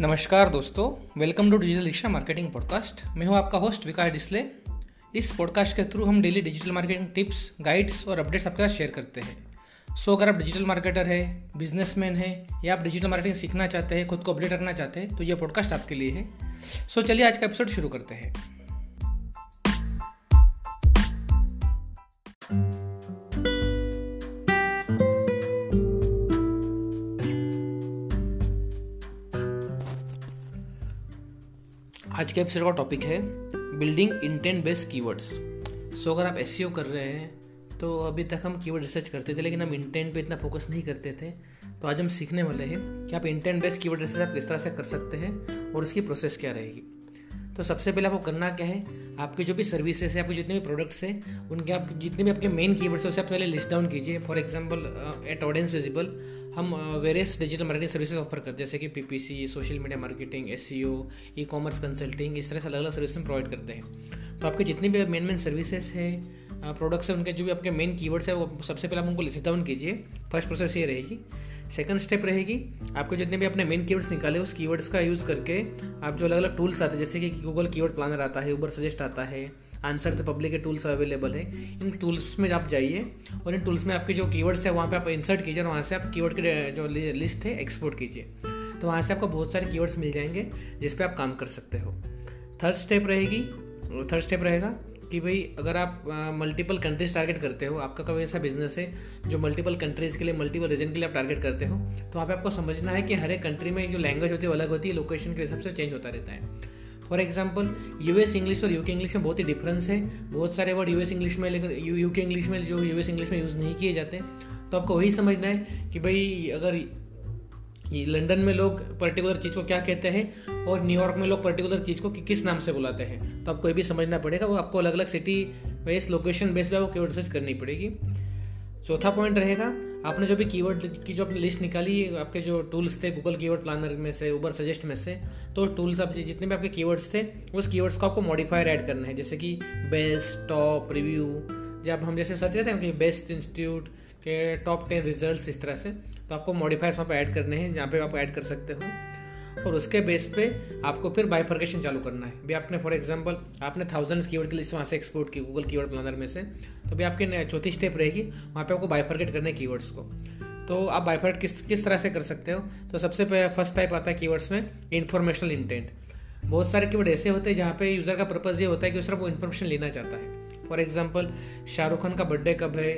नमस्कार दोस्तों welcome to digital rickshaw marketing podcast मैं हूँ आपका होस्ट विकास डिस्ले। इस पॉडकास्ट के थ्रू हम daily digital marketing tips guides और अपडेट्स आपके साथ शेयर करते हैं। सो अगर आप डिजिटल मार्केटर है बिजनेसमैन है, या आप डिजिटल मार्केटिंग सीखना चाहते हैं, खुद को अपडेट करना चाहते हैं तो यह पॉडकास्ट आपके लिए है। सो चलिए आज का एपिसोड शुरू करते हैं। आज के एपिसोड का टॉपिक है building intent based keywords so अगर आप एस कर रहे हैं तो अभी तक हम कीवर्ड रिसर्च करते थे, लेकिन हम इंटेंट पे इतना फोकस नहीं करते थे। तो आज हम सीखने वाले हैं कि आप इंटेंट बेस्ड कीवर्ड रिसर्च आप किस तरह से कर सकते हैं और उसकी प्रोसेस क्या रहेगी। तो सबसे पहले आपको करना क्या है आपके जो भी सर्विसेज़ है, आपके जितने भी प्रोडक्ट्स हैं, उनके आप जितने भी आपके मेन कीवर्ड्स हैं, उसे आप पहले लिस्ट डाउन कीजिए। For example at audience visible हम various digital marketing services offer करते हैं। जैसे कि PPC social media marketing S E commerce consulting इस तरह से अलग अलग सर्विस हम प्रोवाइड करते हैं। तो आपके जितने भी मेन मेन सर्विसेज़ है प्रोडक्ट्स है, उनके जो भी आपके मेन कीवर्ड्स हैं, वो सबसे पहले आप उनको लिस्ट डाउन कीजिए। फ़र्स्ट प्रोसेस ये रहेगी। सेकंड स्टेप रहेगी, आपको जितने भी अपने मेन कीवर्ड्स निकाले, उस कीवर्ड्स का यूज़ करके आप जो अलग अलग टूल्स आते हैं, जैसे कि गूगल कीवर्ड प्लानर आता है ऊबर सजेस्ट आता है आंसर द पब्लिक के टूल्स अवेलेबल है। इन टूल्स में आप जाइए और इन टूल्स में आपके जो कीवर्ड्स है, वहाँ पे आप इंसर्ट कीजिए और वहाँ से आप कीवर्ड के जो लिस्ट है एक्सपोर्ट कीजिए। तो वहाँ से आपको बहुत सारे कीवर्ड्स मिल जाएँगे, जिस पे आप काम कर सकते हो। थर्ड स्टेप रहेगी थर्ड स्टेप रहेगा कि भाई अगर आप मल्टीपल कंट्रीज़ टारगेट करते हो, आपका कोई ऐसा बिज़नेस है जो मल्टीपल कंट्रीज़ के लिए मल्टीपल रीजन के लिए आप टारगेट करते हो तो वहाँ पे आपको समझना है कि हर एक कंट्री में जो लैंग्वेज होती है अलग होती है लोकेशन के हिसाब से चेंज होता रहता है। फॉर एग्ज़ाम्पल यूएस इंग्लिश और यूके इंग्लिश में बहुत ही डिफरेंस है। बहुत सारे वर्ड यूएस इंग्लिश में, लेकिन यूके इंग्लिश में जो यूएस इंग्लिश में यूज़ नहीं किए जाते तो आपको वही समझना है कि भाई अगर लंदन में लोग पर्टिकुलर चीज़ को क्या कहते हैं और न्यूयॉर्क में लोग पर्टिकुलर चीज़ को कि किस नाम से बुलाते हैं। तो आपको ये भी समझना पड़ेगा, वो आपको अलग अलग सिटी बेस लोकेशन बेस पे वो कीवर्ड सर्च करनी पड़ेगी। चौथा पॉइंट रहेगा, आपने जो भी कीवर्ड की जो अपनी लिस्ट निकाली, आपके जो टूल्स थे गूगल कीवर्ड प्लानर में से ऊबर सजेस्ट में से तो टूल्स आप जितने भी आपके कीवर्ड्स थे, उस कीवर्ड्स को आपको मॉडिफायर ऐड करना है। जैसे कि बेस्ट टॉप रिव्यू जब हम जैसे सर्च करते हैं कि बेस्ट इंस्टीट्यूट के टॉप टेन रिज़ल्ट इस तरह से। तो आपको मॉडिफायर्स वहाँ पर ऐड करने हैं, जहाँ पे आप ऐड कर सकते हो। और उसके बेस पे आपको फिर बाइफर्केशन चालू करना है। भी आपने फॉर एग्जांपल आपने थाउजेंड्स कीवर्ड की लिस्ट वहाँ से एक्सपोर्ट की गूगल कीवर्ड प्लानर में से। तो भी आपकी चौथी स्टेप रहेगी, वहाँ पे आपको बाइफर्केट करने कीवर्ड्स को। तो आप बाइफर्केट किस किस तरह से कर सकते हो? तो सबसे फ़र्स्ट टाइप आता है कीवर्ड्स में इन्फॉर्मेशनल इंटेंट बहुत सारे कीवर्ड ऐसे होते हैं जहाँ पे यूज़र का पर्पज़ ये होता है कि सिर्फ़ वो इन्फॉर्मेशन लेना चाहता है। फॉर एग्ज़ाम्पल शाहरुख खान का बर्थडे कब है?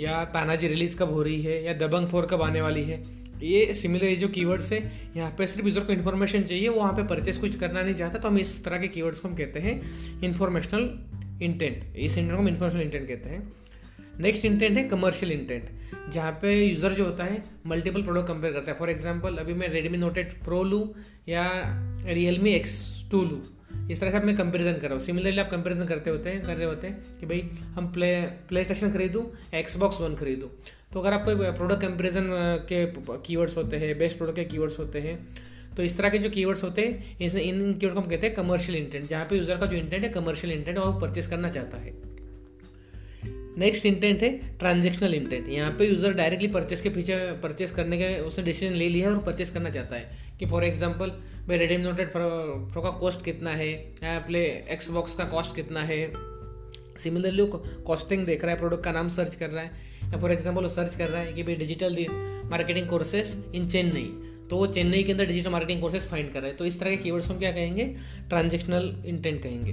या तानाजी रिलीज़ कब हो रही है, या दबंग फोर कब आने वाली है, ये सिमिलर जो कीवर्ड्स है, यहाँ पे सिर्फ़ यूज़र को इन्फॉर्मेशन चाहिए, वो वहाँ पे परचेस कुछ करना नहीं चाहता तो हम इस तरह के कीवर्ड्स को हम कहते हैं इन्फॉर्मेशनल इंटेंट इस इंटेंट को हम इन्फॉर्मेशनल इंटेंट कहते हैं। नेक्स्ट इंटेंट है कमर्शियल इंटेंट जहाँ पे यूज़र जो होता है मल्टीपल प्रोडक्ट कंपेयर करता है। फॉर एग्ज़ाम्पल अभी मैं रेडमी नोट एट प्रो लूँ, या रियलमी एक्स टू लूँ इस तरह से आप मैं कंपेरिजन कर। रहा हूँ सिमिलरली आप कंपेरिजन करते होते हैं, कर रहे होते हैं कि भाई, हम प्ले प्ले स्टेशन खरीदूँ एक्सबॉक्स वन खरीदूँ। तो अगर आप कोई प्रोडक्ट कंपेरिजन के कीवर्ड्स होते हैं बेस्ट प्रोडक्ट के कीवर्ड्स होते हैं तो इस तरह के जो कीवर्ड्स होते हैं इन कीवर्ड को हम कहते हैं कमर्शियल इंटेंट जहाँ पे यूज़र का जो इंटेंट है कमर्शियल इंटेंट वो परचेस करना चाहता है। नेक्स्ट इंटेंट है ट्रांजेक्शनल इंटेंट यहाँ पे यूज़र डायरेक्टली परचेस के पीछे परचेस करने के, उसने डिसीज़न ले लिया है और परचेस करना चाहता है। कि फॉर एग्ज़ाम्पल भाई रेडीम नोटेड प्रो का कॉस्ट कितना है? या अपने एक्सबॉक्स का कॉस्ट कितना है? सिमिलरली वो कॉस्टिंग देख रहा है प्रोडक्ट का नाम सर्च कर रहा है। या फॉर एग्ज़ाम्पल वो सर्च कर रहा है कि भाई digital marketing courses in Chennai तो वो चेन्नई के अंदर डिजिटल मार्केटिंग कोर्सेज फाइंड कर रहा है। तो इस तरह के कीवर्ड्स हम क्या कहेंगे? ट्रांजेक्शनल इंटेंट कहेंगे।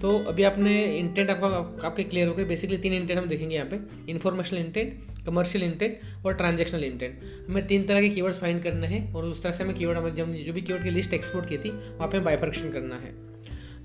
तो अभी आपने इंटेंट आपका, आपके क्लियर हो गए बेसिकली तीन इंटेंट हम देखेंगे यहाँ पे। इन्फॉर्मेशनल इंटेंट कमर्शियल इंटेंट और ट्रांजेक्शनल इंटेंट हमें तीन तरह के कीवर्ड्स फाइंड करने हैं और उस तरह से हमें कीवर्ड हमें जो भी कीवर्ड की लिस्ट एक्सपोर्ट की थी, वहाँ पे बाइफर्केशन करना है।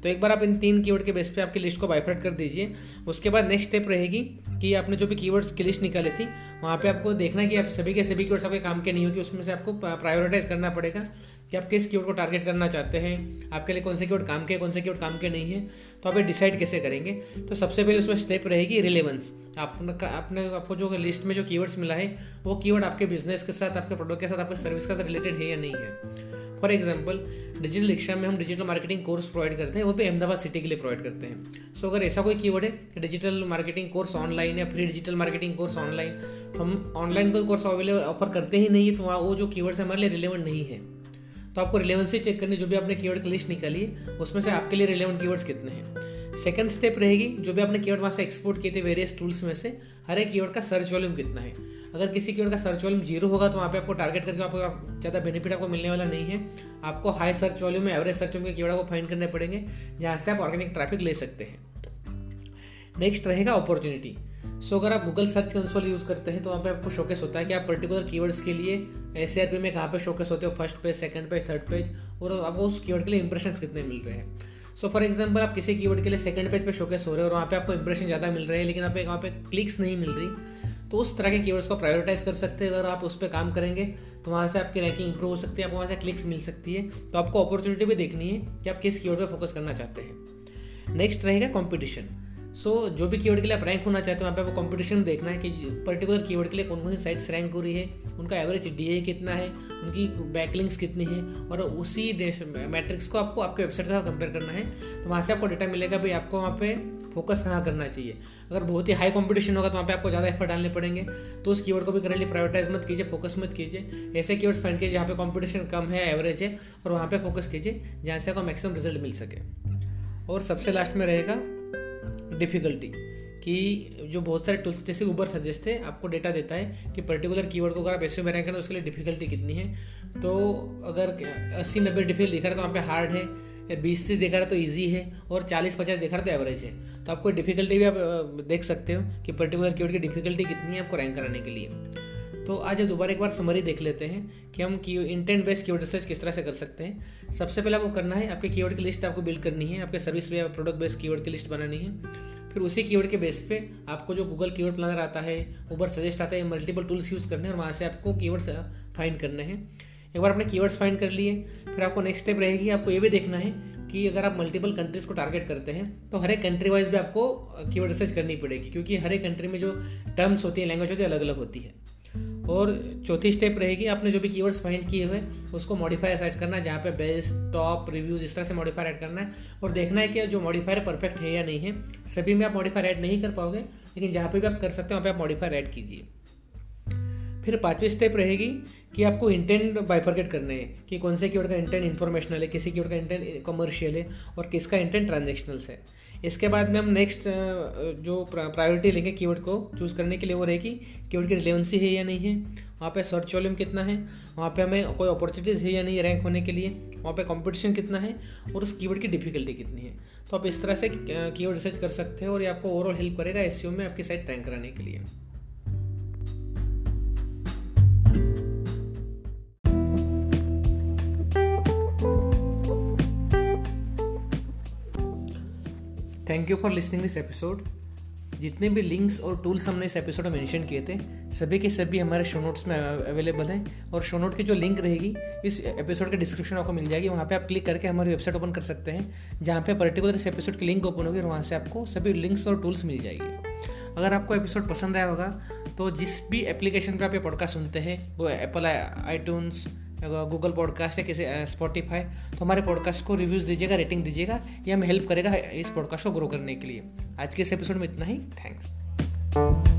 तो एक बार आप इन तीन कीवर्ड के बेस पे आपकी लिस्ट को बाइफर्ट कर दीजिए। उसके बाद नेक्स्ट स्टेप रहेगी कि आपने जो भी कीवर्ड्स की लिस्ट निकाली थी, वहाँ पे आपको देखना कि आप सभी के सभी कीवर्ड्स आपके काम के नहीं होगी, उसमें से आपको प्रायोरिटाइज करना पड़ेगा। कि आप किस कीवर्ड को टारगेट करना चाहते हैं आपके लिए कौन से कीवर्ड काम के कौन से कीवर्ड काम के नहीं है तो आप ये डिसाइड कैसे करेंगे? तो सबसे पहले उसमें स्टेप रहेगी रिलेवेंस आपने आपने आपको जो लिस्ट में जो कीवर्ड्स मिला है वो कीवर्ड आपके बिज़नेस के साथ आपके प्रोडक्ट के साथ आपके सर्विस के साथ रिलेटेड है या नहीं है. फॉर एग्ज़ाम्पल डिजिटल रिक्शा में हम डिजिटल मार्केटिंग कोर्स प्रोवाइड करते हैं वो भी अहमदाबाद सिटी के लिए प्रोवाइड करते हैं. सो so, अगर ऐसा कोई कीवर्ड है डिजिटल मार्केटिंग कोर्स ऑनलाइन या free digital marketing course online तो हम ऑनलाइन कोई कोर्स अवेलेबल ऑफ़र करते ही नहीं है तो वो जो कीवर्ड्स हमारे लिए रिलेवेंट नहीं है. तो आपको रिलेवेंसी चेक करनी, जो भी आपने कीवर्ड की लिस्ट निकाली है उसमें से आपके लिए रिलेवेंट कीवर्ड्स कितने हैं। सेकंड स्टेप रहेगी, जो भी आपने कीवर्ड वहाँ से एक्सपोर्ट किए थे वेरियस टूल्स में से, हर एक कीवर्ड का सर्च वॉल्यूम कितना है। अगर किसी कीवर्ड का सर्च वॉल्यूम ज़ीरो होगा तो वहाँ पे आपको टारगेट करके आपको ज़्यादा बेनिफिट आपको मिलने वाला नहीं है। आपको हाई सर्च वॉल्यूम में एवरेज सर्च वॉल्यूम के कीवर्ड को फाइंड करने पड़ेंगे, जहाँ से आप ऑर्गेनिक ट्रैफ़िक ले सकते हैं। नेक्स्ट रहेगा अपॉर्चुनिटी सो अगर आप गूगल सर्च कंसोल यूज़ करते हैं तो वहाँ पे आपको शोकेस होता है कि आप पर्टिकुलर कीवर्ड्स के लिए एस में कहाँ पे शोकेस होते हो first page second page third page और आपको उस कीवर्ड के लिए इंप्रेशन कितने मिल रहे हैं। सो फॉर एग्ज़ाम्पल आप किसी कीवर्ड के लिए सेकंड पेज पे शोकेस हो रहे हो और वहाँ पे आपको इंप्रेशन ज़्यादा मिल रहे हैं, लेकिन आप वहाँ पे क्लिक्स नहीं मिल रही तो उस तरह के कीवर्ड्स को प्रायोरिटाइज कर सकते हैं। अगर आप उस पर काम करेंगे तो वहाँ से आपकी रैंकिंग इंप्रूव हो सकती है, आपको वहाँ से क्लिक्स मिल सकती है। तो आपको अपॉर्चुनिटी भी देखनी है कि आप किस कीवर्ड पर फोकस करना चाहते हैं। नेक्स्ट रहेगा कॉम्पिटिशन सो so, जो भी कीवर्ड के लिए आप रैंक होना चाहते हो वहाँ पे आपको कंपटीशन देखना है कि पर्टिकुलर कीवर्ड के लिए कौन कौन सी साइट्स रैंक हो रही है उनका एवरेज डीए कितना है उनकी बैकलिंग्स कितनी है और उसी मैट्रिक्स को आपको आपके वेबसाइट के साथ कंपेयर करना है। तो वहाँ से आपको डेटा मिलेगा भाई आपको वहाँ पे फोकस कहाँ करना चाहिए। अगर बहुत ही हाई कंपटीशन होगा तो वहाँ पे आपको ज़्यादा एफर्ट डालने पड़ेंगे। तो उस कीवर्ड को भी करेंटली प्रायोरिटाइज मत कीजिए फोकस मत कीजिए। ऐसे कीवर्ड्स फाइंड कीजिए जहाँ पे कंपटीशन कम है एवरेज है और वहाँ पे फोकस कीजिए जहाँ से आपको मैक्सिमम रिज़ल्ट मिल सके। और सबसे लास्ट में रहेगा डिफ़िकल्टी कि जो बहुत सारे टूल्स जैसे ऊबर सजेस्ट है, आपको डेटा देता है कि पर्टिकुलर कीवर्ड को अगर आप एसओ में रैंक करें, उसके लिए डिफिकल्टी कितनी है। तो अगर अस्सी नब्बे डिफ़िकल्ट दिखा रहा है तो वहाँ पे हार्ड है बीस तीस देखा रहा है तो ईजी है, और चालीस पचास देखा रहा है तो एवरेज है। तो आपको डिफिकल्टी भी आप देख सकते हो कि पर्टिकुलर कीवर्ड की डिफिकल्टी कितनी है आपको रैंक कराने के लिए। तो आज दोबारा एक बार समरी देख लेते हैं कि हम की इंटेंट बेस्ड कीवर्ड रिसर्च किस तरह से कर सकते हैं। सबसे पहले आपको करना है, आपके कीवर्ड की लिस्ट आपको बिल्ड करनी है, आपके सर्विस या प्रोडक्ट बेस्ड कीवर्ड की लिस्ट बनानी है। फिर उसी कीवर्ड के बेस पे आपको जो गूगल कीवर्ड प्लानर आता है ऊबर सजेस्ट आता है मल्टीपल टूल्स यूज़ करने हैं और वहाँ से आपको कीवर्ड्स फाइंड करने हैं। एक बार आपने कीवर्ड्स फाइंड कर लिए, फिर आपको नेक्स्ट स्टेप रहेगी, आपको ये भी देखना है कि अगर आप मल्टीपल कंट्रीज़ को टारगेट करते हैं तो हर एक कंट्री वाइज भी आपको कीवर्ड रिसर्च करनी पड़ेगी, क्योंकि हर एक कंट्री में जो टर्म्स होती है लैंग्वेज होती है अलग अलग होती है। और चौथी स्टेप रहेगी, आपने जो भी कीवर्ड्स फाइंड किए हुए, उसको मॉडिफायर सेट करना है, जहाँ पे बेस्ट टॉप रिव्यूज़ इस तरह से मॉडिफायर ऐड करना है। और देखना है कि जो मॉडिफायर परफेक्ट है या नहीं है, सभी में आप मॉडिफायर ऐड नहीं कर पाओगे, लेकिन जहाँ पे भी आप कर सकते हो, वहाँ पे आप मॉडिफायर ऐड कीजिए। फिर पांचवी स्टेप रहेगी कि आपको इंटेंट बाइफर्केट करने है, कि कौन से कीवर्ड का इंटेंट इन्फॉर्मेशनल है, किसी कीवर्ड का इंटेंट कमर्शियल है, और किसका इंटेंट ट्रांजेक्शनल है। इसके बाद में हम नेक्स्ट जो प्रायोरिटी लेंगे कीवर्ड को चूज़ करने के लिए वो रहेगी कीवर्ड की रिलेवेंसी है या नहीं है, वहाँ पे सर्च वॉल्यूम कितना है, वहाँ पे हमें कोई अपॉर्चुनिटीज़ है या नहीं रैंक होने के लिए, वहाँ पे कंपटीशन कितना है और उस कीवर्ड की डिफिकल्टी कितनी है। तो आप इस तरह से कीवर्ड रिसर्च कर सकते हो और ये आपको ओवरऑल हेल्प करेगा एस में आपकी साइट रैंक कराने के लिए। Thank you for listening this episode जितने भी लिंक्स और टूल्स हमने इस एपिसोड में मेंशन किए थे, सभी के सभी हमारे शो नोट्स में अवेलेबल हैं। और शो नोट की जो लिंक रहेगी, इस एपिसोड के डिस्क्रिप्शन में आपको मिल जाएगी। वहाँ पे आप क्लिक करके हमारी वेबसाइट ओपन कर सकते हैं, जहाँ पे पर्टिकुलर इस एपिसोड की लिंक ओपन होगी और वहाँ से आपको सभी लिंक्स और टूल्स मिल जाएगी। अगर आपको एपिसोड पसंद आया होगा तो जिस भी एप्लीकेशन पर आप ये पॉडकास्ट सुनते हैं, वो एप्पल आई गूगल पॉडकास्ट या किसी स्पॉटिफाई तो हमारे पॉडकास्ट को रिव्यूज़ दीजिएगा रेटिंग दीजिएगा, ये हमें हेल्प करेगा इस पॉडकास्ट को ग्रो करने के लिए। आज के इस एपिसोड में इतना ही। थैंक्स